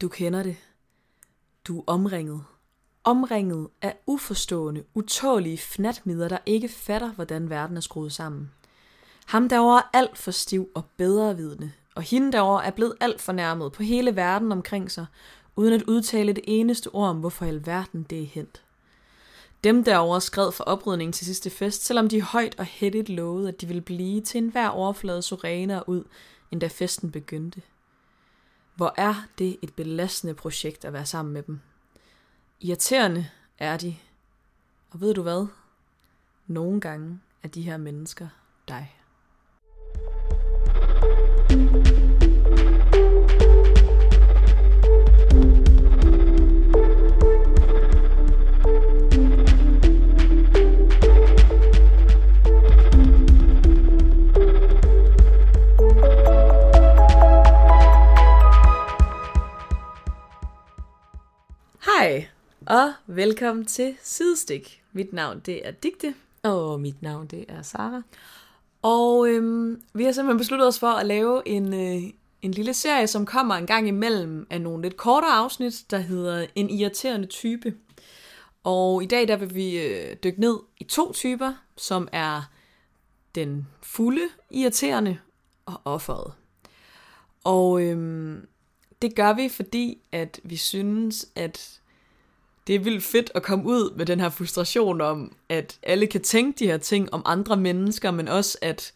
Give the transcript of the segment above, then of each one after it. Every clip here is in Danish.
Du kender det. Du er omringet. Omringet af uforstående, utålige fnatmider, der ikke fatter, hvordan verden er skruet sammen. Ham derovre er alt for stiv og bedrevidende, og hende derovre er blevet alt for nærmet på hele verden omkring sig, uden at udtale det eneste ord om, hvorfor i alverden det er hent. Dem derovre skred for oprydningen til sidste fest, selvom de højt og hættigt lovede, at de ville blive til enhver overflade surener ud, endda festen begyndte. Hvor er det et belastende projekt at være sammen med dem. Irriterende er de. Og ved du hvad? Nogle gange er de her mennesker dig. Hej, og velkommen til Sidestik. Mit navn det er Digte, Og mit navn, det er Sara. og øhm, vi har simpelthen besluttet os for at lave en, øh, en lille serie, som kommer en gang imellem af nogle lidt kortere afsnit, der hedder En irriterende type. Og i dag der vil vi øh, dykke ned i to typer, som er den fulde irriterende og offeret. Og øhm, det gør vi, fordi at vi synes, at det er vildt fedt at komme ud med den her frustration om, at alle kan tænke de her ting om andre mennesker, men også at,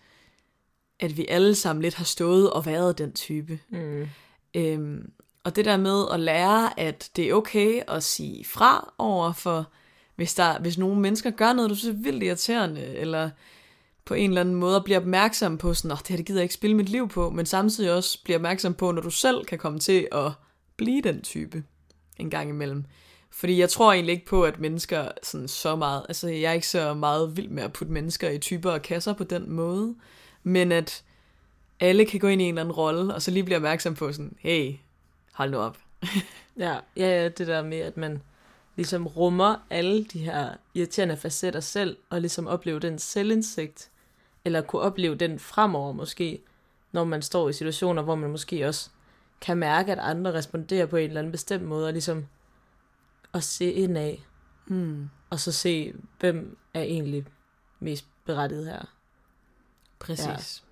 at vi alle sammen lidt har stået og været den type. Mm. Øhm, og det der med at lære, at det er okay at sige fra over for, hvis, der, hvis nogle mennesker gør noget, du synes er vildt irriterende, eller på en eller anden måde bliver opmærksom på sådan, det her det gider jeg ikke spille mit liv på, men samtidig også bliver opmærksom på, når du selv kan komme til at blive den type en gang imellem. Fordi jeg tror egentlig ikke på, at mennesker sådan så meget, altså jeg er ikke så meget vild med at putte mennesker i typer og kasser på den måde, men at alle kan gå ind i en eller anden rolle, og så lige blive opmærksom på sådan, hey, hold nu op. Ja, ja, ja, det der med, at man ligesom rummer alle de her irriterende facetter selv, og ligesom opleve den selvindsigt, eller kunne opleve den fremover måske, når man står i situationer, hvor man måske også kan mærke, at andre responderer på en eller anden bestemt måde, og ligesom at se indad, Hmm. og så se, hvem er egentlig mest berettiget her. Præcis.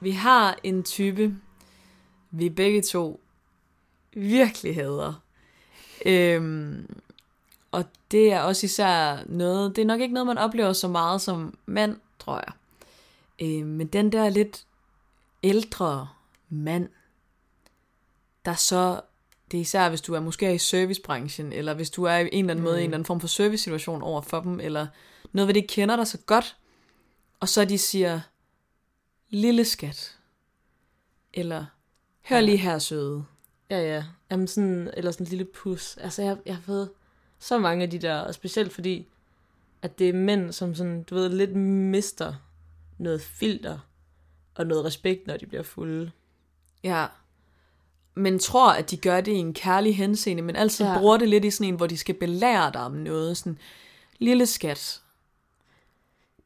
Vi har en type, vi begge to virkelig hader. Øhm, og det er også især noget, det er nok ikke noget, man oplever så meget som mand, tror jeg. Øhm, men den der lidt ældre mand, der så det er især, hvis du er måske er i servicebranchen, eller hvis du er i en eller anden mm. måde i en eller anden form for servicesituation over for dem, eller noget, hvor de kender dig så godt, og så de siger, lille skat, eller hør lige her, søde. Ja, ja. Jamen sådan, eller sådan en lille pus. Altså, jeg, jeg har fået så mange af de der, og specielt fordi, at det er mænd, som sådan, du ved, lidt mister noget filter og noget respekt, når de bliver fulde. Ja. Men tror, at de gør det i en kærlig henseende, men altid ja. Bruger det lidt i sådan en, hvor de skal belære dig om noget. Sådan, lille skat,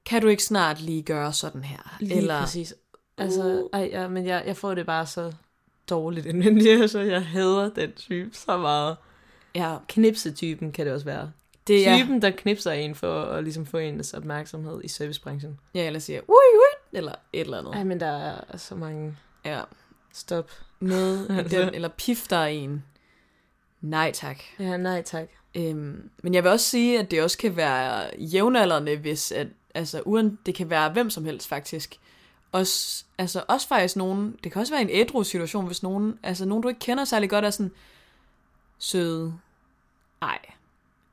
kan du ikke snart lige gøre sådan her? Lige Eller... præcis. Altså, ej, ja, men jeg, jeg får det bare så dårligt indvendigt, altså, jeg hader den type så meget. Ja, Knipsetypen kan det også være. Det er... Typen, der knipser en for at ligesom få ens opmærksomhed i servicebranchen. Ja, eller siger, ui, ui, eller et eller andet. Ej, men der er så mange Ja, stop. i den, eller pifter en. Nej tak. Ja, nej tak. Øhm, men jeg vil også sige, at det også kan være jævnaldrende, hvis at, altså uden, det kan være hvem som helst faktisk. Også, altså også faktisk nogen, det kan også være en ædru situation, hvis nogen, altså nogen du ikke kender særlig godt er sådan, søde, ej,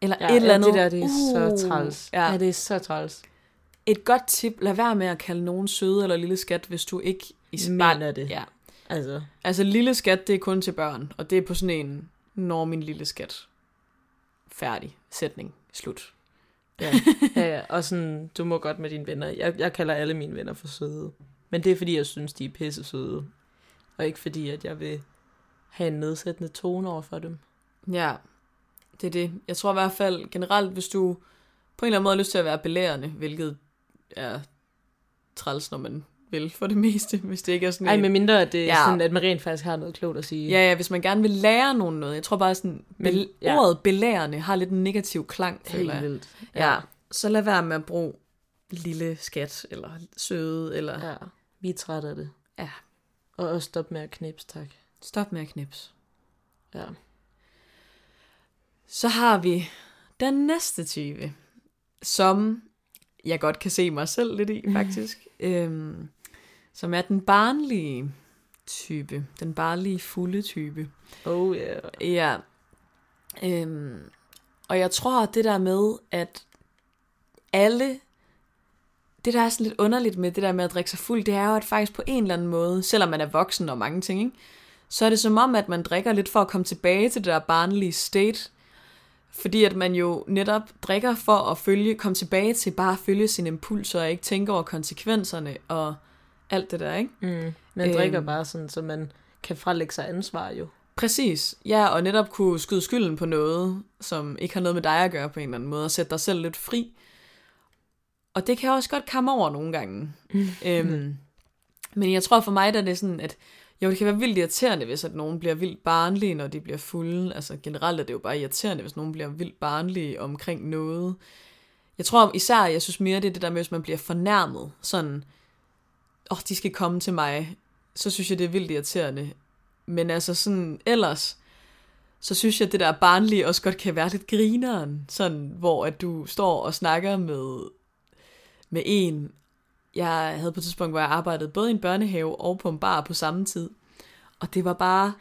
eller Ja, et eller andet. det der, det er uh, så træls. Ja. Ja. det er så træls. Et godt tip, lad være med at kalde nogen søde eller lille skat, hvis du ikke i Mener det. Ja. Altså, Altså lille skat, det er kun til børn, og det er på sådan en, når min lille skat. Færdig. Sætning. Slut. ja, ja, ja. Og sådan, du må godt med dine venner. Jeg, jeg kalder alle mine venner for søde. Men det er fordi, jeg synes, de er pisse søde. Og ikke fordi, at jeg vil have en nedsættende tone over for dem. Ja, det er det. Jeg tror i hvert fald generelt, hvis du på en eller anden måde har lyst til at være belærende, hvilket er træls, når man vil for det meste, hvis det ikke er sådan Ej, med mindre, at, det Ja. sådan, at man rent faktisk har noget klogt at sige. Ja, ja, hvis man gerne vil lære nogen noget. Jeg tror bare sådan, Men- ja. ja. ordet belærende har lidt en negativ klang, føler helt vildt. Ja. Så lad være med at bruge lille skat, eller søde, eller ja. ja. Vi er trætte af det. Ja. Og også stop med at knipse, tak. stop med at knipse. Ja. Så har vi den næste type, som jeg godt kan se mig selv lidt i, faktisk. øhm, som er den barnlige type. Den barnlige fulde type. Oh yeah. Ja. Øhm, og jeg tror, at det der med, at alle... Det, der er sådan lidt underligt med det der med at drikke sig fuld, det er jo, at faktisk på en eller anden måde, selvom man er voksen og mange ting, ikke? så er det som om, at man drikker lidt for at komme tilbage til det der barnlige state. Fordi at man jo netop drikker for at følge, komme tilbage til bare at følge sine impulser og ikke tænke over konsekvenserne og alt det der, ikke? Mm. Man drikker Øhm. bare sådan, så man kan frelægge sig ansvar jo. Præcis. Ja, og netop kunne skyde skylden på noget, som ikke har noget med dig at gøre på en eller anden måde, og sætte dig selv lidt fri. Og det kan også godt komme over nogle gange. øhm, men jeg tror for mig, der er det sådan, at jo, det kan være vildt irriterende, hvis at nogen bliver vildt barnlige, når de bliver fulde. Altså generelt er det jo bare irriterende, hvis nogen bliver vildt barnlige omkring noget. Jeg tror især, jeg synes mere, det er det der med, hvis man bliver fornærmet. Sådan, åh, oh, de skal komme til mig. Så synes jeg, det er vildt irriterende. Men altså sådan, ellers, så synes jeg, at det der barnlige også godt kan være lidt grineren. Sådan, hvor at du står og snakker med, med en. Jeg havde på et tidspunkt, hvor jeg arbejdede både i en børnehave og på en bar på samme tid. Og det var bare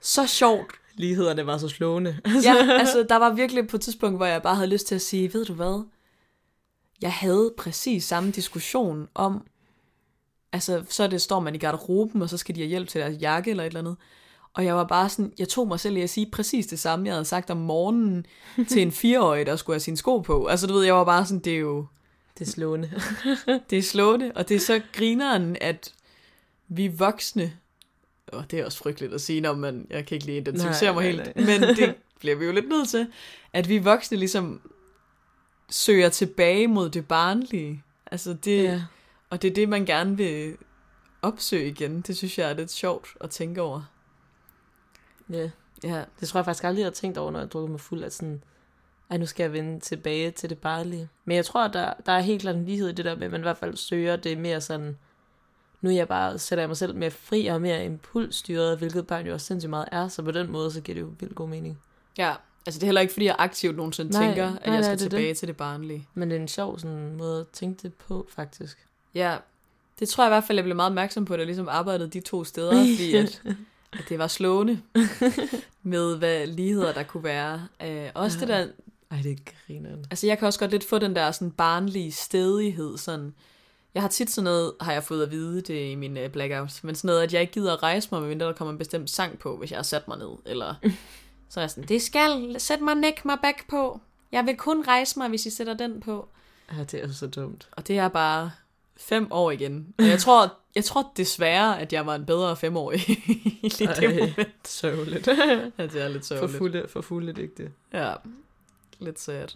så sjovt. Lighederne var så slående. Ja, altså der var virkelig på et tidspunkt, hvor jeg bare havde lyst til at sige, ved du hvad? Jeg havde præcis samme diskussion om, altså så det, står man i garderoben, og så skal de have hjælp til deres jakke eller et eller andet. Og jeg var bare sådan, jeg tog mig selv i at sige præcis det samme, jeg havde sagt om morgenen til en fireårig, der skulle have sine sko på. Altså du ved, jeg var bare sådan, det er jo, Det er slående. det er slående, og det er så grineren, at vi voksne, og det er også frygteligt at sige, når man, jeg kan ikke lige identificere Nej, mig helt, nej. men det bliver vi jo lidt nødt til, at vi voksne ligesom søger tilbage mod det barnlige. Altså det, Ja. og det er det, man gerne vil opsøge igen. Det synes jeg er lidt sjovt at tænke over. ja. Ja, Det tror jeg faktisk aldrig, jeg har tænkt over, når jeg drukker mig fuld, at sådan, ej, nu skal jeg vende tilbage til det barnlige. Men jeg tror, at der, der er helt klart en lighed i det der med, at man i hvert fald søger det mere sådan, nu er jeg bare, sætter jeg mig selv mere fri og mere impulsstyret, hvilket børn jo også sindssygt meget er, så på den måde, så giver det jo vildt god mening. ja. Altså det er heller ikke, fordi jeg aktivt nogensinde Nej, tænker, at nej, jeg skal det tilbage det. til det barnlige. Men det er en sjov sådan, måde at tænke det på, faktisk. Ja, det tror jeg i hvert fald, jeg blev meget opmærksom på, da jeg ligesom arbejdede de to steder, fordi at, at det var slående med, hvad ligheder der kunne være. Øh, også det der, Ej, det griner altså jeg kan også godt lidt få den der sådan barnlige stedighed, sådan, jeg har tit sådan noget, har jeg fået at vide det i min uh, blackout, men sådan noget, at jeg ikke gider at rejse mig, medmindre der kommer en bestemt sang på, hvis jeg har sat mig ned, eller så er jeg sådan, det skal, sæt mig næk mig back på, jeg vil kun rejse mig, hvis I sætter den på. Ja, det er så dumt. Og det er bare fem år igen. Og jeg tror, jeg tror desværre, at jeg var en bedre femårig i lige det Ej. moment. Sørgeligt. Ja, det er lidt for sørgeligt. fulde, for fulde digte. Ja, lidt sad.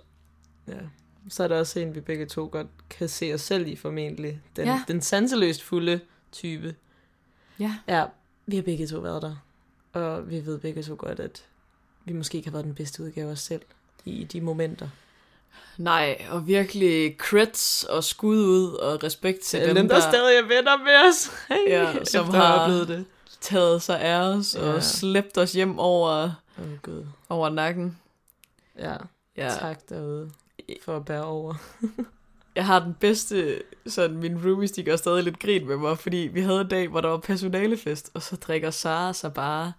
Ja. Så er der også en, vi begge to godt kan se os selv i formentlig. Den, Ja. den sanseløst fulde type. Ja. Ja, vi har begge to været der. Og vi ved begge to godt, at vi måske ikke har været den bedste udgave af os selv i de momenter. Nej, og virkelig creds og skud ud og respekt til dem, dem, der, der stadig er venner med os. Ja, som har- oplevet det. taget sig af os og Ja. slæbt os hjem over, oh, over nakken. Ja, Ja. tak derude for at bære over. Jeg har den bedste, sådan min roomies, de gør stadig lidt grin med mig, fordi vi havde en dag, hvor der var personalefest, og så drikker Sara sig bare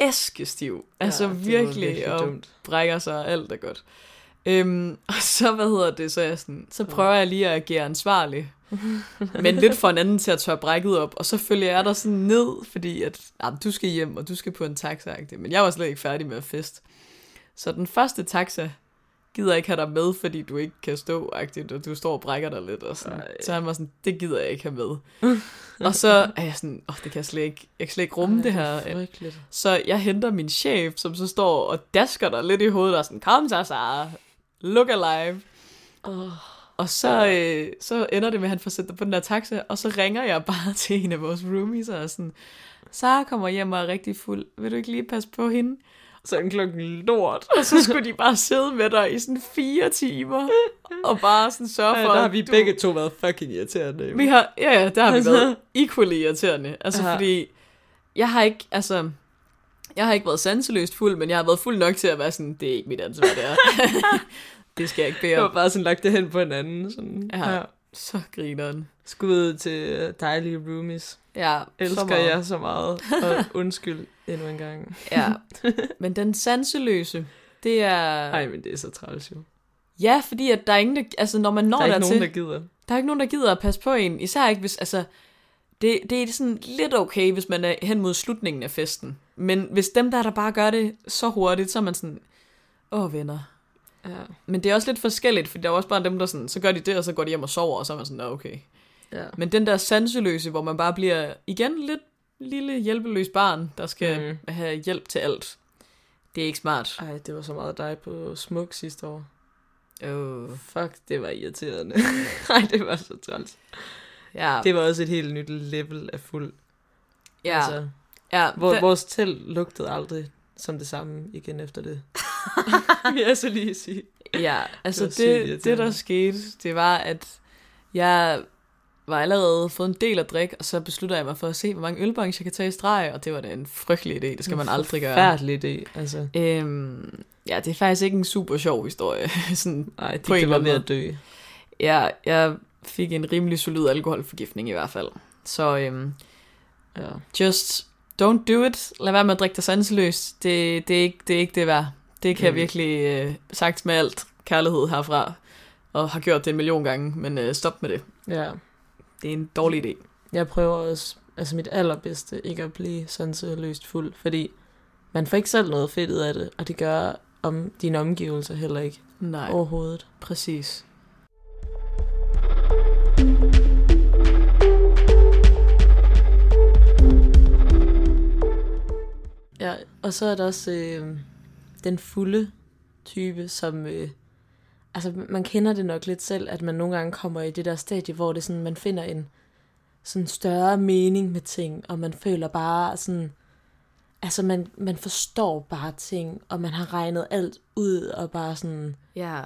æskestiv. Altså ja, det var virkelig, og dumt. brækker sig, alt er godt. Øhm, og så, hvad hedder det, så, jeg sådan, så prøver jeg lige at agere ansvarlig. men lidt for en anden til at tørre brækket op, og så følger jeg der sådan ned, fordi at, ah, du skal hjem, og du skal på en taxa, men jeg var slet ikke færdig med at fest. Så den første taxa gider ikke have dig med, fordi du ikke kan stå, -agtigt, og du står og brækker dig lidt, og sådan. Ej. så han var sådan, det gider jeg ikke have med. og så er jeg sådan, åh, oh, det kan jeg slet ikke, jeg kan slet ikke rumme Ej, det her. er frygteligt. Så jeg henter min chef, som så står og dasker dig lidt i hovedet, og sådan, kom så, Sara, look alive. Oh. Og så, øh, så ender det med, at han får sætte dig på den der taxa, og så ringer jeg bare til en af vores roomies, og er sådan, Sara kommer hjem og er rigtig fuld. Vil du ikke lige passe på hende? Så er klokken lort. Og så skulle de bare sidde med dig i sådan fire timer, og bare sådan sørge for, Ja, der har vi du- begge to været fucking irriterende. Vi har, ja, ja, der har vi Altså. været equally irriterende. Altså, Ja. fordi jeg har ikke, altså, jeg har ikke været sanseløst fuld, men jeg har været fuld nok til at være sådan, det er ikke mit ansvar, det er. det skal jeg ikke bede Jeg var om. bare sådan lagt det hen på hinanden. Sådan. Ja. Så griner den. Skud til dejlige roomies. Ja, Elsker så meget. jer så meget. Og undskyld endnu en gang. Ja, men den sanseløse, det er... Ej, men det er så træls jo. Ja, fordi at der er ingen, der, altså når man når Der er ikke dertil, nogen, der gider. der er ikke nogen, der gider at passe på en. Især ikke hvis, altså, det, det er sådan lidt okay, hvis man er hen mod slutningen af festen. Men hvis dem der, der bare gør det så hurtigt, så er man sådan, åh venner. Ja. Men det er også lidt forskelligt, for der er også bare dem, der sådan, så gør de det, og så går de hjem og sover, og så er man sådan, "Nå, okay. ja. Men den der sanseløse, hvor man bare bliver, igen, lidt lille hjælpeløs barn, der skal Mm. have hjælp til alt. Det er ikke smart. Ej, det var så meget dig på Smuk sidste år. Oh. Fuck, det var irriterende. Ej, det var så træls. Ja, Det var også et helt nyt level af fuld. ja, Altså, ja. hvor, vores telt lugtede aldrig som det samme igen efter det. Vil jeg så lige sige. Ja, altså det, det, det, der skete, det var, at jeg var allerede fået en del at drikke, og så besluttede jeg mig for at se, hvor mange ølbrancher jeg kan tage i streg, og det var da en frygtelig idé, det skal man aldrig gøre. Færdelig idé, altså. Øhm, ja, det er faktisk ikke en super sjov historie. Sådan, Nej, de På en kan være ved at dø. ja, jeg fik en rimelig solid alkoholforgiftning i hvert fald. Så øhm, Ja. just don't do it. Lad være med at drikke dig sanseløst. Det, det, er ikke, det er ikke det værd. Det kan jeg Mm. virkelig øh, sagt med alt kærlighed herfra, og har gjort det en million gange, men øh, stop med det. ja. Det er en dårlig idé. Jeg prøver også, altså mit allerbedste, ikke at blive sådan så løst fuld, fordi man får ikke selv noget fedt ud af det, og det gør om dine omgivelser heller ikke Nej, overhovedet. præcis. Ja, og så er der også øh, den fulde type, som... Øh, altså, man kender det nok lidt selv, at man nogle gange kommer i det der stadie, hvor det sådan, man finder en sådan større mening med ting, og man føler bare sådan... Altså, man, man forstår bare ting, og man har regnet alt ud, og bare sådan Ja,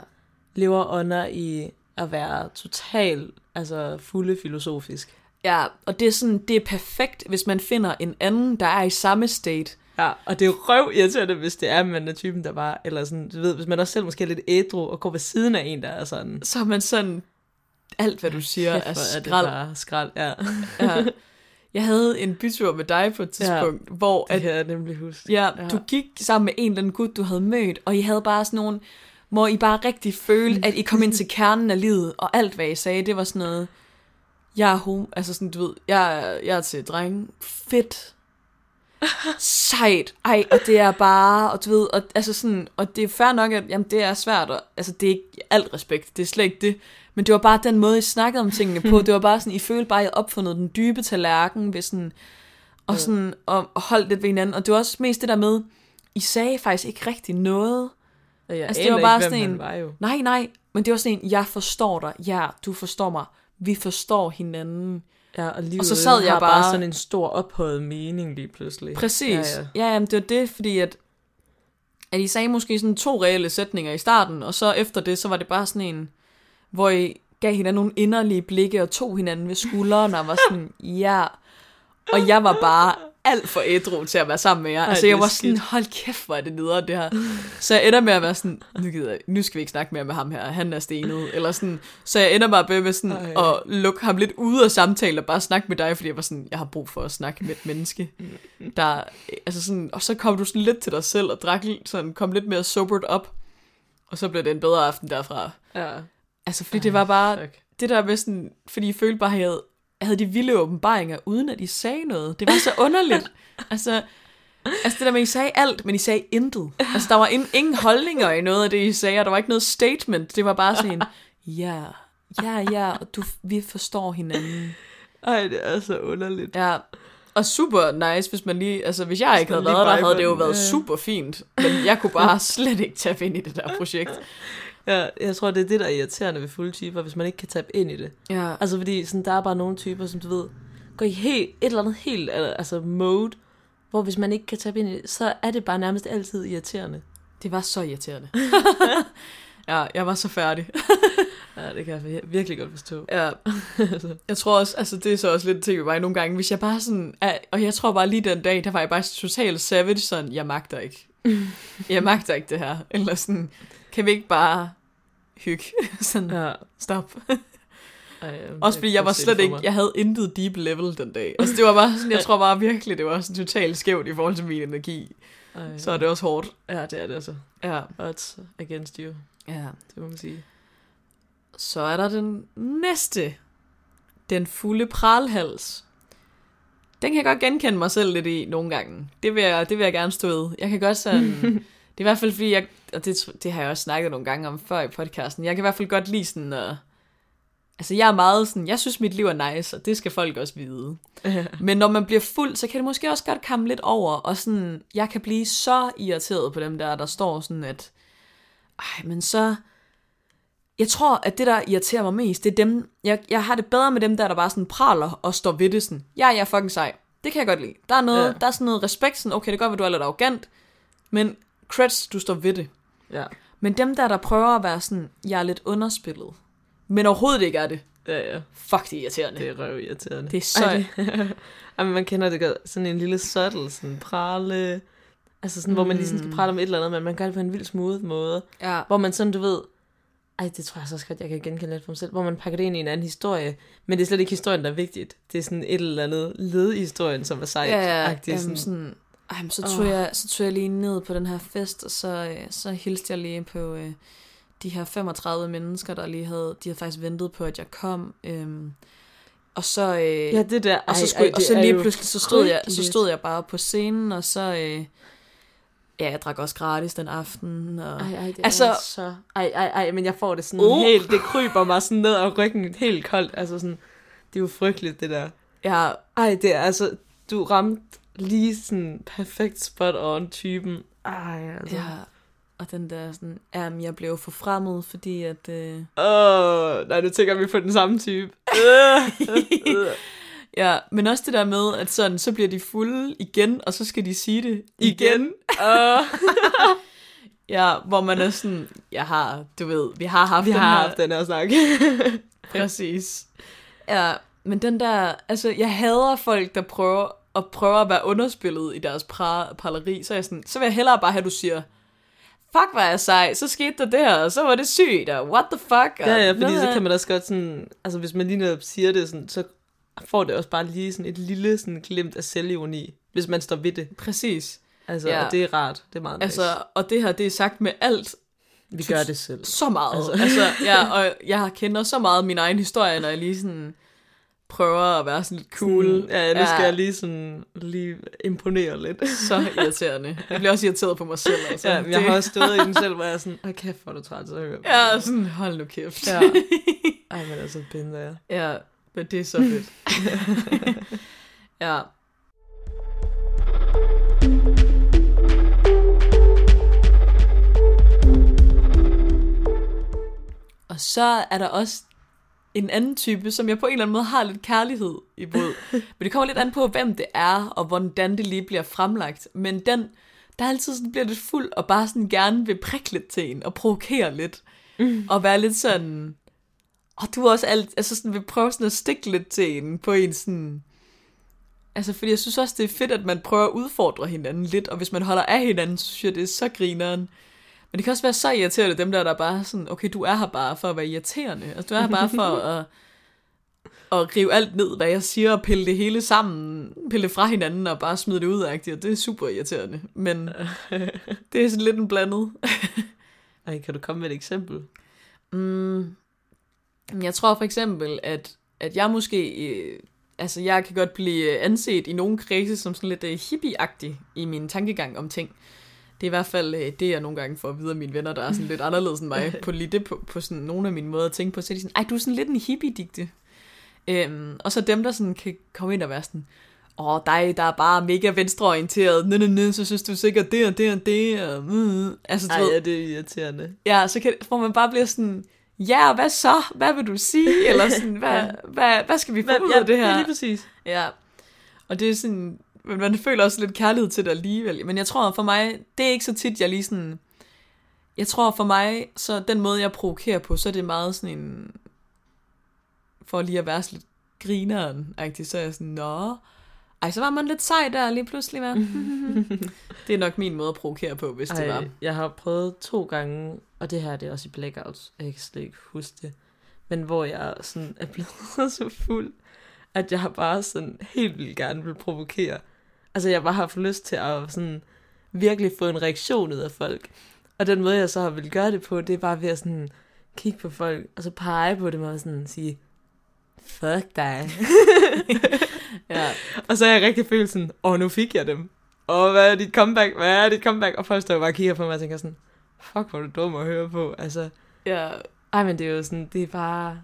lever under i at være total, altså fulde filosofisk. ja og det er sådan, det er perfekt, hvis man finder en anden, der er i samme state. Ja, og det er røv irriterende, hvis det er, at man er typen, der bare, eller sådan, du ved, hvis man også selv måske er lidt ædru, og går ved siden af en, der er sådan, Så er man sådan, alt hvad du siger Kæft, er hvor det skrald. bare skrald, ja. Ja. Jeg havde en bytur med dig på et tidspunkt, ja, hvor Det at, kan jeg nemlig huske. ja, Ja. du gik sammen med en eller anden gut, du havde mødt, og I havde bare sådan nogle, hvor I bare rigtig følte, at I kom ind til kernen af livet, og alt hvad I sagde, det var sådan noget, jeg er homo, altså sådan, du ved, jeg, er- jeg er til drenge, fedt, sejt, ej, og det er bare, og du ved, og, altså sådan, og det er fair nok, at jamen, det er svært, og, altså det er ikke alt respekt, det er slet ikke det, men det var bare den måde, I snakkede om tingene på, det var bare sådan, I følte bare, at I havde opfundet den dybe tallerken, ved sådan, og sådan, og, og holdt lidt ved hinanden, og det var også mest det der med, I sagde faktisk ikke rigtig noget, Og jeg Altså, det var ikke, bare hvem sådan en- var jo. nej, nej, men det var sådan en, jeg forstår dig, ja, du forstår mig, vi forstår hinanden, Ja, og, livet Og så sad jeg bare- bare sådan en stor ophøjet mening lige pludselig. Præcis. Ja. ja. ja jamen, det var det, fordi at, at I sagde måske sådan to reelle sætninger i starten, og så efter det, så var det bare sådan en, hvor I gav hinanden nogle inderlige blikke og tog hinanden ved skulderen og var sådan, ja. Og jeg var bare alt for ædru til at være sammen med jer. Ej, altså jeg var sådan, skidt. hold kæft, hvor er det nederen det her. Så jeg ender med at være sådan, nu, gider jeg, nu skal vi ikke snakke mere med ham her, han er stenet. Eller sådan, så jeg ender bare med sådan Ej. at lukke ham lidt ude af samtalen og bare snakke med dig, fordi jeg var sådan, jeg har brug for at snakke med et menneske. Der, altså sådan, og så kom du sådan lidt til dig selv og drak lidt- sådan, kom lidt mere sobered op. Og så blev det en bedre aften derfra. Ja. Altså fordi det var bare, Fuck. det der med sådan, fordi I følte bare, at jeg havde, jeg havde de vilde åbenbaringer, uden at I sagde noget. Det var så underligt. altså, altså det der med, at I sagde alt, men I sagde intet. Altså der var in, ingen holdninger i noget af det, I sagde, og der var ikke noget statement. Det var bare sådan ja, ja, ja, og du, vi forstår hinanden. Ej, det er så underligt. Ja, og super nice, hvis man lige, altså hvis jeg ikke havde været der, havde det jo været super fint. Men jeg kunne bare slet ikke tage ind i det der projekt. Ja, jeg tror, det er det, der er irriterende ved fulde typer, hvis man ikke kan tabe ind i det. Ja. Altså, fordi sådan, der er bare nogle typer, som du ved, går i helt, et eller andet helt altså mode, hvor hvis man ikke kan tabe ind i det, så er det bare nærmest altid irriterende. Det var så irriterende. ja, jeg var så færdig. Ja, det kan jeg virkelig godt forstå. Ja. jeg tror også, altså det er så også lidt ting ved mig nogle gange, hvis jeg bare sådan, er, og jeg tror bare lige den dag, der var jeg bare totalt savage, sådan, jeg magter ikke. jeg magter ikke det her. Eller sådan, kan vi ikke bare hygge? sådan, Ja. stop. Ej, Også fordi jeg var slet ikke, jeg havde intet deep level den dag. Altså det var bare sådan, jeg tror bare virkelig, det var sådan totalt skævt i forhold til min energi. Ej, Så er det også hårdt. Ja, det er det altså. Ja. Odds against you, ja. det må man sige. Så er der den næste. Den fulde pralhals. Den kan jeg godt genkende mig selv lidt i nogle gange. Det vil jeg, det vil jeg gerne stå ved. Jeg kan godt sådan... det er i hvert fald fordi, jeg, og det, det har jeg også snakket nogle gange om før i podcasten, jeg kan i hvert fald godt lide sådan at... Altså jeg er meget sådan, jeg synes mit liv er nice, og det skal folk også vide. Men når man bliver fuld, så kan det måske også godt komme lidt over, og sådan, jeg kan blive så irriteret på dem der, der står sådan, at, ej, men så, jeg tror, at det, der irriterer mig mest, det er dem, jeg, jeg har det bedre med dem der, der bare sådan praler og står ved det sådan, ja, jeg er fucking sej. Det kan jeg godt lide. Der er, noget, Ja. der er sådan noget respekt, sådan, okay, det kan godt være, du er lidt arrogant, men creds, du står ved det. Ja. Men dem der, der prøver at være sådan, jeg er lidt underspillet, men overhovedet ikke er det, Ja, ja. fuck, det er irriterende. Det er røv irriterende. Det er så- Ej, det, Ej, men man kender det godt. Sådan en lille subtle, sådan prale... Altså sådan, mm. hvor man lige sådan skal prale om et eller andet, men man gør det på en vild smooth måde. Ja. Hvor man sådan, du ved... Ej, det tror jeg så også godt, jeg kan genkende lidt for mig selv. Hvor man pakker det ind i en anden historie. Men det er slet ikke historien, der er vigtigt. Det er sådan et eller andet led i historien, som er sejt. Ja, ja, jamen, sådan. sådan, ej, men så, tog Åh. jeg, så tog jeg lige ned på den her fest, og så, øh, så hilste jeg lige på øh, de her 35 mennesker, der lige havde, de havde faktisk ventet på, at jeg kom. Øhm, og så, øh, Ja, det der. og så, ej, skulle, ej, og det så lige pludselig, så stod, jeg, så stod jeg bare på scenen, og så, øh, ja, jeg drak også gratis den aften. Og, Ej, ej, det Altså- er så... Ej, ej, ej, men jeg får det sådan Uh. helt... Det kryber mig sådan ned ad ryggen helt koldt. Altså sådan... Det er jo frygteligt, det der. ja, Ej, det er altså... Du ramte lige sådan perfekt spot on typen. Ej, altså. ja, og den der sådan, jamen, jeg blev forfremmet, fordi at... Øh, Åh, nej, nu tænker vi på den samme type. ja, men også det der med, at sådan, så bliver de fulde igen, og så skal de sige det igen. Åh. Ja, hvor man er sådan, jeg har, du ved, vi har haft vi den har her. haft den her snak. Præcis. Ja, men den der, altså, jeg hader folk, der prøver at prøve at være underspillet i deres pra- parleri, så er jeg sådan, så vil jeg hellere bare have, at du siger, fuck, er jeg sej, så skete der det her, og så var det sygt, og what the fuck. og ja, ja, fordi så kan man også godt sådan... Altså, hvis man lige netop siger det sådan, så får det også bare lige sådan et lille sådan glimt af selvironi, hvis man står ved det. Præcis. Altså, Ja. og det er rart. Det er meget nice. Altså, og det her, det er sagt med alt, vi gør det selv. så meget. Altså, Altså. altså ja, og jeg kender så meget min egen historie, når jeg lige sådan prøver at være sådan lidt cool. Sådan, ja, nu skal jeg lige sådan lige imponere lidt. Så irriterende. Jeg bliver også irriteret på mig selv. Altså. Ja, jeg har også stået i den selv, hvor jeg er sådan, åh kæft, hvor er du træt, så hører Ja, sådan, hold nu kæft. Ja. Ej, men altså, binder jeg. ja, men det er så fedt. ja. Og så er der også en anden type, som jeg på en eller anden måde har lidt kærlighed imod. Men det kommer lidt an på, hvem det er, og hvordan det lige bliver fremlagt. Men den, der altid sådan bliver lidt fuld, og bare sådan gerne vil prikke lidt til en, og provokere lidt. Mm. Og være lidt sådan... Og du også alt, altså sådan, vil prøve sådan at stikke lidt til en, på en sådan... Altså, fordi jeg synes også, det er fedt, at man prøver at udfordre hinanden lidt, og hvis man holder af hinanden, så synes jeg, det er så grineren. Men det kan også være så irriterende, dem der, der bare sådan, okay, du er her bare for at være irriterende. Altså, du er her bare for at, at rive alt ned, hvad jeg siger, og pille det hele sammen, pille det fra hinanden, og bare smide det ud af, og det er super irriterende. Men det er sådan lidt en blandet. Ej, kan du komme med et eksempel? Mm, jeg tror for eksempel, at, at jeg måske... Øh, altså, jeg kan godt blive anset i nogle kredse som sådan lidt øh, hippie-agtig i min tankegang om ting. Det er i hvert fald øh, det, jeg nogle gange får at vide af mine venner, der er sådan lidt anderledes end mig, på lige det, på, på sådan nogle af mine måder at tænke på. Så er de sådan, ej, du er sådan lidt en hippie-digte. Øhm, og så dem, der sådan kan komme ind og være sådan, åh, dig, der er bare mega venstreorienteret, nø, nø, nø, så synes du sikkert det og det og det, og, mm, altså, du Ej, ved, ja, det er irriterende. ja, så kan, hvor man bare bliver sådan, ja, og hvad så? Hvad vil du sige? Eller sådan, hvad, Ja. hvad, hvad skal vi få ud ja, af det her? Ja, lige præcis. Ja, og det er sådan, men man føler også lidt kærlighed til det alligevel. Men jeg tror for mig, det er ikke så tit, jeg lige sådan, jeg tror for mig, så den måde, jeg provokerer på, så er det meget sådan en, for lige at være sådan lidt grineren, -agtig, så er jeg sådan, nå, ej, så var man lidt sej der lige pludselig, hvad? det er nok min måde at provokere på, hvis det var. Ej, jeg har prøvet to gange, og det her det er også i blackouts, jeg kan slet ikke huske det, men hvor jeg sådan er blevet så fuld, at jeg har bare sådan helt vildt gerne vil provokere. Altså jeg bare har haft lyst til at sådan virkelig få en reaktion ud af folk. Og den måde jeg så har vil gøre det på, det er bare ved at sådan kigge på folk, og så pege på dem og sådan sige, fuck dig. Ja, Og så er jeg rigtig følt sådan, åh, nu fik jeg dem. Og hvad er dit comeback? Hvad er dit comeback? Og folk står bare og kigger på mig og tænker sådan, fuck, hvor er du dum at høre på. Altså, ja, ej, men det er jo sådan, det er bare,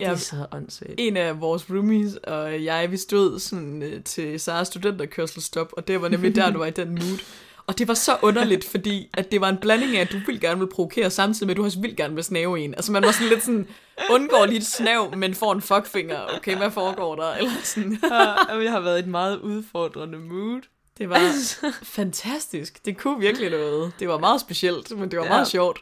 det ja. er så åndssvagt. En af vores roomies og jeg, vi stod sådan øh, til Saras studenterkørselstop, og det var nemlig der, du var i den mood. Og det var så underligt, fordi at det var en blanding af, at du vil gerne vil provokere, samtidig med, at du også vil gerne vil snave en. Altså man var sådan lidt sådan, undgår lige et snav, men får en fuckfinger. Okay, hvad foregår der? Eller sådan. Ja, jeg har været i et meget udfordrende mood. Det var fantastisk. Det kunne virkelig noget. Det var meget specielt, men det var Ja. meget sjovt.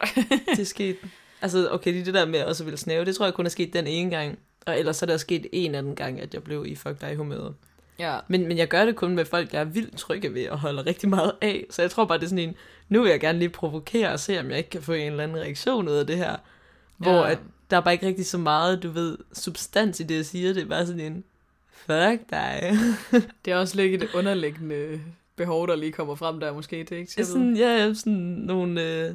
det skete. Altså, okay, lige det der med at også ville snave, det tror jeg kun er sket den ene gang. Og ellers så er der sket en anden gang, at jeg blev i fuck dig humøret. Ja. Men, men jeg gør det kun med folk, jeg er vildt trygge ved og holder rigtig meget af. Så jeg tror bare, det er sådan en, nu vil jeg gerne lige provokere og se, om jeg ikke kan få en eller anden reaktion ud af det her. Hvor Ja. at der er bare ikke rigtig så meget, du ved, substans i det, jeg siger. Det er bare sådan en, fuck dig. Det er også lidt et underliggende behov, der lige kommer frem der måske. Det er ikke er sådan, ja, sådan nogle... Øh,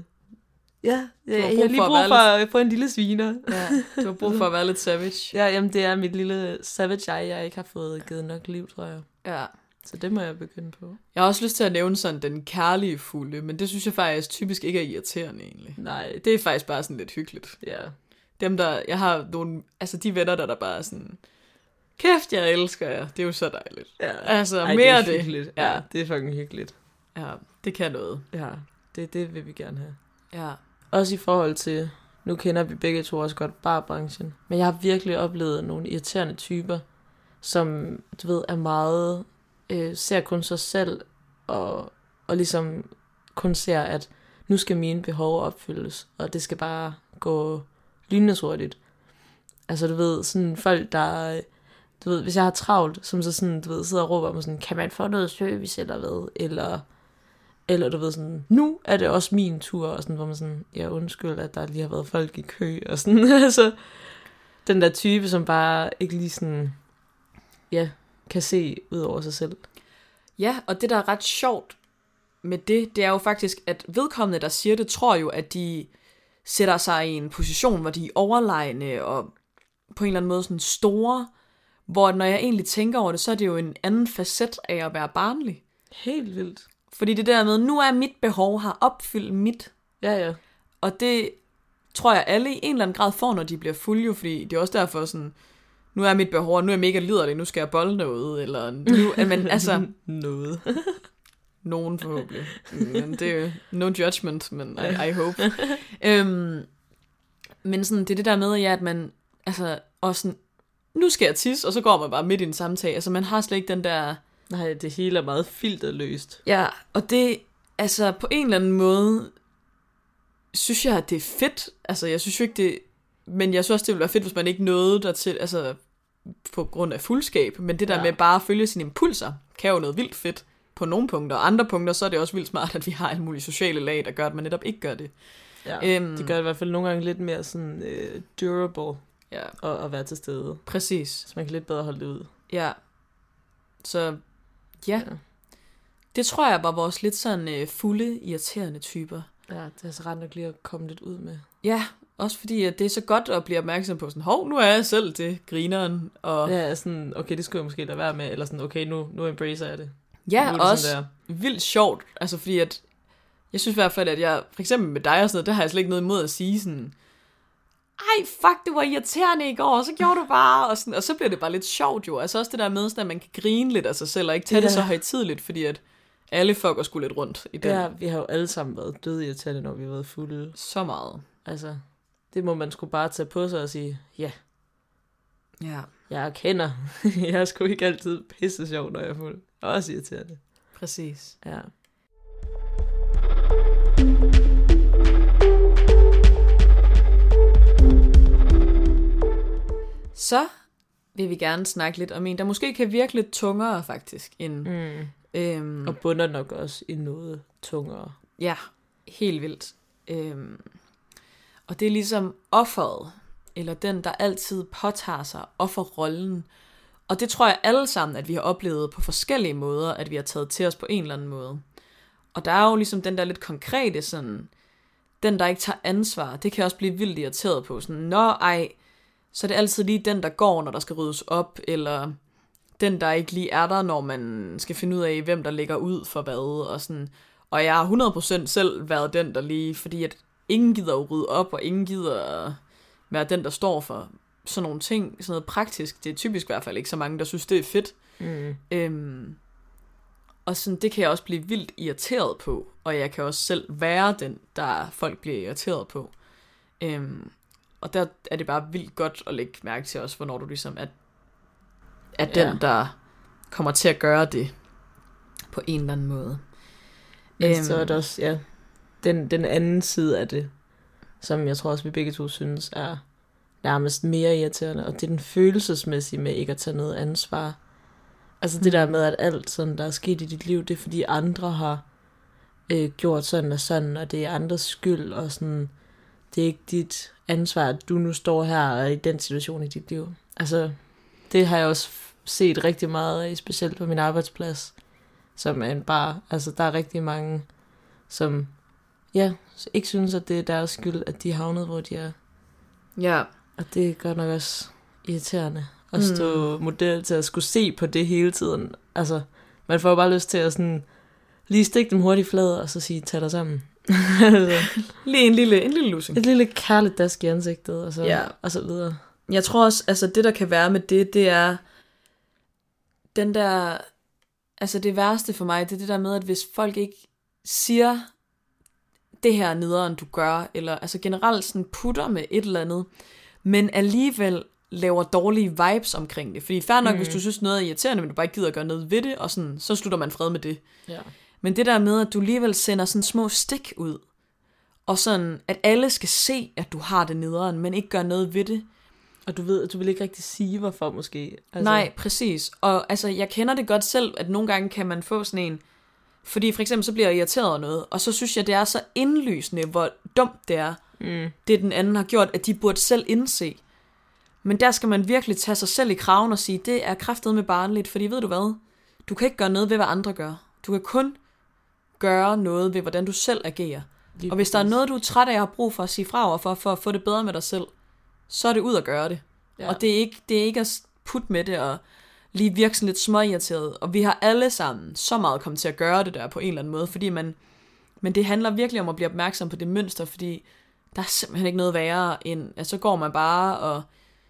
ja, har jeg, har lige brug for at få en lille sviner. Ja, du har brug for at være lidt savage. Ja, jamen det er mit lille savage jeg, jeg ikke har fået givet nok liv, tror jeg. Ja. Så det må jeg begynde på. Jeg har også lyst til at nævne sådan den kærlige fulde, men det synes jeg faktisk typisk ikke er irriterende egentlig. Nej, Det er faktisk bare sådan lidt hyggeligt. ja. Dem der, jeg har nogle, altså de venner der, der bare er sådan, kæft jeg elsker jer, det er jo så dejligt. ja. Altså Ej, mere det. Er hyggeligt. Ja. Ja. ja, det er fucking hyggeligt. Ja, det kan noget. Ja, det, det vil vi gerne have. Ja. Også i forhold til, nu kender vi begge to også godt barbranchen, men jeg har virkelig oplevet nogle irriterende typer, som, du ved, er meget, øh, ser kun sig selv, og, og ligesom kun ser, at nu skal mine behov opfyldes, og det skal bare gå lynende hurtigt. Altså, du ved, sådan folk, der, du ved, hvis jeg har travlt, som så sådan, du ved, sidder og råber mig sådan, kan man få noget service eller hvad, eller eller du ved sådan, nu er det også min tur, og sådan, hvor man sådan, ja undskyld, at der lige har været folk i kø, og sådan, altså, den der type, som bare ikke lige sådan, ja, kan se ud over sig selv. Ja, og det der er ret sjovt med det, det er jo faktisk, at vedkommende, der siger det, tror jo, at de sætter sig i en position, hvor de er overlegne og på en eller anden måde sådan store, hvor når jeg egentlig tænker over det, så er det jo en anden facet af at være barnlig. Helt vildt. Fordi det der med, nu er mit behov har opfyldt mit, Ja, ja. og det tror jeg alle i en eller anden grad får, når de bliver fulde, jo, fordi det er også derfor sådan, nu er mit behov, nu er jeg mega liderlig, nu skal jeg bolde noget, eller nu, men altså, Noget. Nogen forhåbentlig. Men det er jo no judgment, men I, I hope. øhm, men sådan, det er det der med, ja, at man, altså, og sådan, nu skal jeg tisse, og så går man bare midt i en samtale. Altså, man har slet ikke den der... Nej, det hele er meget filterløst. Ja, og det, altså, på en eller anden måde, synes jeg, at det er fedt. Altså, jeg synes jo ikke, det... Men jeg synes også, det ville være fedt, hvis man ikke nåede dertil, altså, på grund af fuldskab. Men det der Ja. med bare at følge sine impulser, kan jo noget vildt fedt på nogle punkter. Og andre punkter, så er det også vildt smart, at vi har alle mulige sociale lag, der gør, at man netop ikke gør det. Ja. Øhm. Det gør det i hvert fald nogle gange lidt mere sådan øh, durable Ja, at, at være til stede. præcis. Så man kan lidt bedre holde det ud. Ja. Så ja, Ja. det tror jeg var vores lidt sådan øh, fulde, irriterende typer. Ja, det er så ret nok lige at komme lidt ud med. Ja, også fordi at det er så godt at blive opmærksom på sådan, hov, nu er jeg selv det, grineren. Og ja, sådan, okay, det skulle jeg måske lade være med, eller sådan, okay, nu, nu embracer jeg det. ja nu er det også sådan der. vildt sjovt. Altså fordi at, jeg synes i hvert fald, at jeg, for eksempel med dig og sådan noget, der har jeg slet ikke noget imod at sige sådan, ej, fuck, du var irriterende i går, og så gjorde du bare, og, sådan, og så bliver det bare lidt sjovt jo. Altså også det der med, sådan, at man kan grine lidt af sig selv, og ikke tage ja. det så højtidligt, fordi at alle fucker skulle lidt rundt i den. Ja, vi har jo alle sammen været døde irriterende, når vi har været fulde. Så meget. Altså, det må man sgu bare tage på sig og sige, ja, Ja, jeg erkender. jeg er sgu ikke altid pisse sjov, når jeg er fuld. Også irriterende. præcis. Ja. Så vil vi gerne snakke lidt om en, der måske kan virke lidt tungere faktisk, end... Mm. Øhm, Og bunder nok også i noget tungere. Ja, helt vildt. Øhm, og det er ligesom offeret, eller den, der altid påtager sig offerrollen. Og det tror jeg alle sammen, at vi har oplevet på forskellige måder, at vi har taget til os på en eller anden måde. Og der er jo ligesom den der lidt konkrete sådan, den der ikke tager ansvar, det kan jeg også blive vildt irriteret på. Sådan, nå ej, så er det altid lige den, der går, når der skal ryddes op, eller den, der ikke lige er der, når man skal finde ud af, hvem der ligger ud for hvad, og sådan. Og jeg har 100% selv været den, der lige, fordi at ingen gider at rydde op, og ingen gider være den, der står for sådan nogle ting, sådan noget praktisk. Det er typisk i hvert fald ikke så mange, der synes, det er fedt. Mm. Øhm, og sådan, det kan jeg også blive vildt irriteret på, og jeg kan også selv være den, der folk bliver irriteret på. Øhm, og der er det bare vildt godt at lægge mærke til også, hvornår du ligesom er, er den, Ja. der kommer til at gøre det på en eller anden måde. Men så er der også, ja, den, den anden side af det, som jeg tror også, vi begge to synes er nærmest mere irriterende, og det er den følelsesmæssige med ikke at tage noget ansvar. Altså det der med, at alt sådan, der er sket i dit liv, det er fordi andre har øh, gjort sådan og sådan, og det er andres skyld, og sådan, det er ikke dit ansvar, at du nu står her og er i den situation i dit liv. Altså, det har jeg også set rigtig meget af, specielt på min arbejdsplads, som er en bar. Altså, der er rigtig mange, som ja, ikke synes, at det er deres skyld, at de er havnet, hvor de er. Ja, Og det godt nok også irriterende at stå mm. model til at skulle se på det hele tiden. Altså, man får jo bare lyst til at sådan, lige stikke dem hurtigt flad, og så sige, tag dig sammen. Altså, lige en lille, en lille lussing. et lille kærligt dask i ansigtet, og så, Ja. og så videre. Jeg tror også, altså det der kan være med det, det er den der, altså det værste for mig, det er det der med, at hvis folk ikke siger, det her er nederen, du gør, eller altså generelt sådan putter med et eller andet, men alligevel laver dårlige vibes omkring det. Fordi fair nok, mm. hvis du synes noget er irriterende, men du bare ikke gider at gøre noget ved det, og sådan, så slutter man fred med det. Ja. Men det der med, at du alligevel sender sådan små stik ud, og sådan, at alle skal se, at du har det nederen, men ikke gør noget ved det, Og du ved, du vil ikke rigtig sige, hvorfor måske. Altså... Nej, præcis. Og altså, jeg kender det godt selv, at nogle gange kan man få sådan en... Fordi for eksempel, så bliver jeg irriteret over noget, og så synes jeg, det er så indlysende, hvor dumt det er, Mm. det den anden har gjort, at de burde selv indse. Men der skal man virkelig tage sig selv i kraven og sige, det er kraftet med barnligt, fordi ved du hvad? Du kan ikke gøre noget ved, hvad andre gør. Du kan kun gøre noget ved, hvordan du selv agerer. Lige Og hvis der er noget, du er træt af og har brug for at sige fra over for, for at få det bedre med dig selv, så er det ud at gøre det. Ja. Og det er, ikke, det er ikke at putte med det og lige virke sådan lidt småirriteret. Og vi har alle sammen så meget kommet til at gøre det der på en eller anden måde, fordi man, men det handler virkelig om at blive opmærksom på det mønster, fordi der er simpelthen ikke noget værre end, at så går man bare og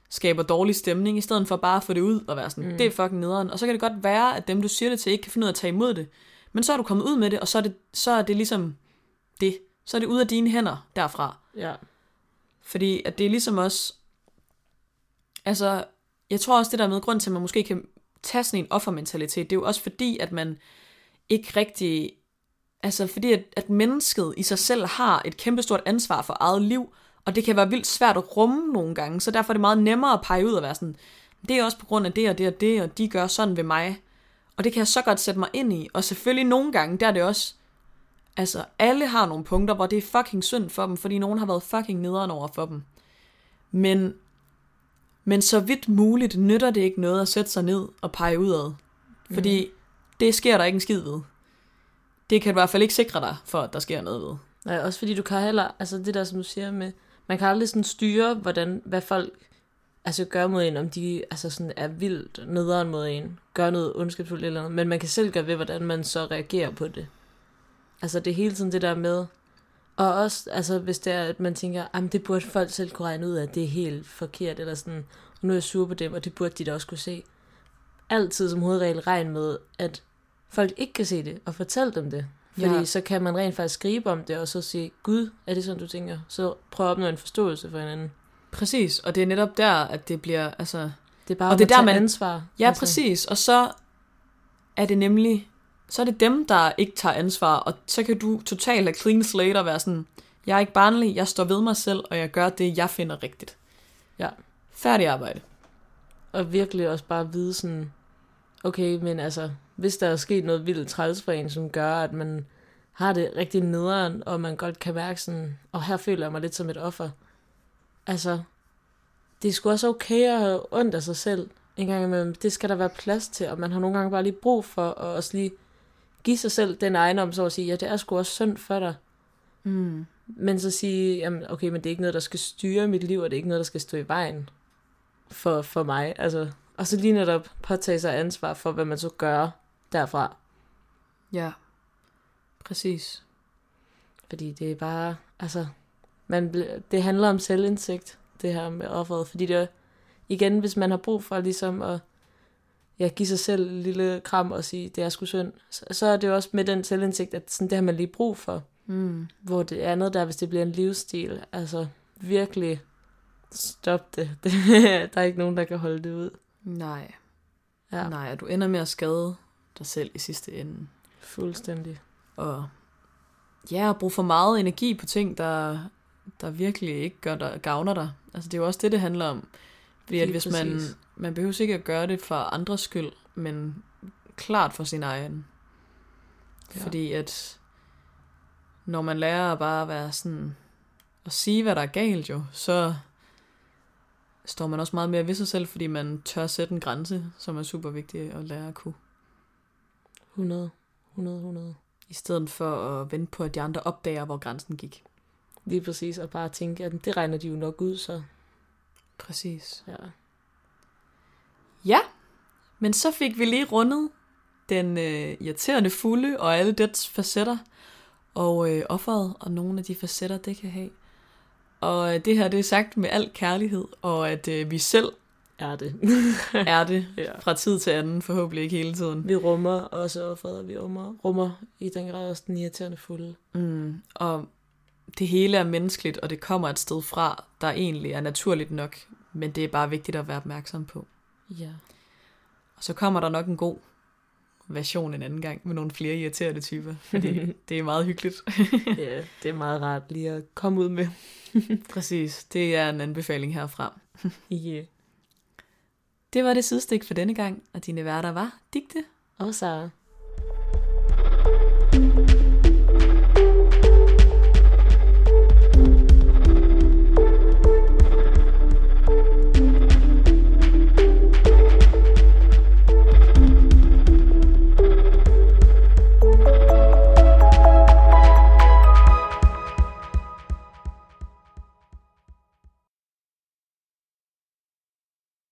skaber dårlig stemning, i stedet for bare at få det ud og være sådan, mm. det er fucking nederen. Og så kan det godt være, at dem, du siger det til, ikke kan finde ud af at tage imod det. Men så er du kommet ud med det, og så er det, så er det ligesom det. Så er det ud af dine hænder derfra. Ja. Fordi at det er ligesom også... Altså, jeg tror også det der med grund til, at man måske kan tage sådan en offermentalitet, det er jo også fordi, at man ikke rigtig... Altså, fordi at, at mennesket i sig selv har et kæmpestort ansvar for eget liv, og det kan være vildt svært at rumme nogle gange, så derfor er det meget nemmere at pege ud og være sådan, det er også på grund af det og det og det, og de gør sådan ved mig. Og det kan jeg så godt sætte mig ind i. Og selvfølgelig nogle gange, der er det også, altså alle har nogle punkter, hvor det er fucking synd for dem, fordi nogen har været fucking nederen over for dem. Men, men så vidt muligt nytter det ikke noget at sætte sig ned og pege udad. Fordi mm. det sker der ikke en skid ved. Det kan i hvert fald ikke sikre dig for, at der sker noget ved. Nej, også fordi du kan heller, altså det der, som du siger med, man kan aldrig sådan styre, hvordan, hvad folk altså gør mod en, om de altså sådan er vildt nederen mod en, gør noget ondskabsfuldt eller noget, men man kan selv gøre ved, hvordan man så reagerer på det. Altså det er hele tiden det der med, Og også, altså, hvis det er, at man tænker, at det burde folk selv kunne regne ud af, at det er helt forkert, eller sådan, og nu er jeg sur på dem, og det burde de da også kunne se. Altid som hovedregel regn med, at folk ikke kan se det, og fortæl dem det. Fordi ja. så kan man rent faktisk skrive om det, og så sige, Gud, er det sådan, du tænker? Så prøv at opnå en forståelse for hinanden. Præcis, og det er netop der, at det bliver, altså... Det er bare Og det er der, man- ansvar. Ja, altså. præcis, og så er det nemlig... Så er det dem, der ikke tager ansvar, og så kan du totalt have clean slate og være sådan, jeg er ikke barnlig, jeg står ved mig selv, og jeg gør det, jeg finder rigtigt. Ja. Færdig arbejde. Og virkelig også bare vide sådan, okay, men altså, hvis der er sket noget vildt træls for en, som gør, at man har det rigtig nederen, og man godt kan mærke sådan, og her føler jeg mig lidt som et offer. Altså, det er sgu også okay at have ondt af sig selv en gang imellem. Det skal der være plads til, og man har nogle gange bare lige brug for at også lige give sig selv den ejendom, så at sige, ja, det er sgu også synd for dig. Mm. Men så sige, jamen, okay, men det er ikke noget, der skal styre mit liv, og det er ikke noget, der skal stå i vejen for, for mig. Altså, og så lige netop påtage sig ansvar for, hvad man så gør derfra. Ja, præcis. Fordi det er bare, altså, man, ble- det handler om selvindsigt, det her med offeret. Fordi det er, igen, hvis man har brug for ligesom at ja, give sig selv en lille kram og sige, det er sgu synd, så, så er det jo også med den selvindsigt, at sådan, det har man lige brug for. Mm. Hvor det andet der, hvis det bliver en livsstil, altså virkelig stop det. det der er ikke nogen, der kan holde det ud. Nej. Ja, Ja. Nej, og du ender med at skade dig selv i sidste ende. fuldstændig. Og ja, at bruge for meget energi på ting, der, der virkelig ikke gør dig, gavner dig. Altså det er jo også det, det handler om. Fordi at hvis man, præcis. man behøver ikke at gøre det for andres skyld, men klart for sin egen. Ja. Fordi at når man lærer at bare være sådan, at sige, hvad der er galt jo, så står man også meget mere ved sig selv, fordi man tør sætte en grænse, som er super vigtig at lære at kunne. 100, 100, 100. I stedet for at vente på, at de andre opdager, hvor grænsen gik. Lige præcis, og bare tænke, at det regner de jo nok ud, så Præcis. ja. Ja, men så fik vi lige rundet den øh, irriterende fulde og alle dets facetter, og øh, offeret og nogle af de facetter, det kan have. Og øh, det her, det er sagt med al kærlighed, og at øh, vi selv Er det. er det ja. fra tid til anden, forhåbentlig ikke hele tiden. Vi rummer også offeret, og vi rummer, rummer i den grad også den irriterende fulde. Mm, og det hele er menneskeligt, og det kommer et sted fra, der egentlig er naturligt nok, men det er bare vigtigt at være opmærksom på. Ja. Og så kommer der nok en god version en anden gang med nogle flere irriterende typer, fordi det er meget hyggeligt. ja, det er meget rart lige at komme ud med. Præcis, det er en anbefaling herfra. Yeah. Det var det sidestik for denne gang, og dine værter var Digte Og så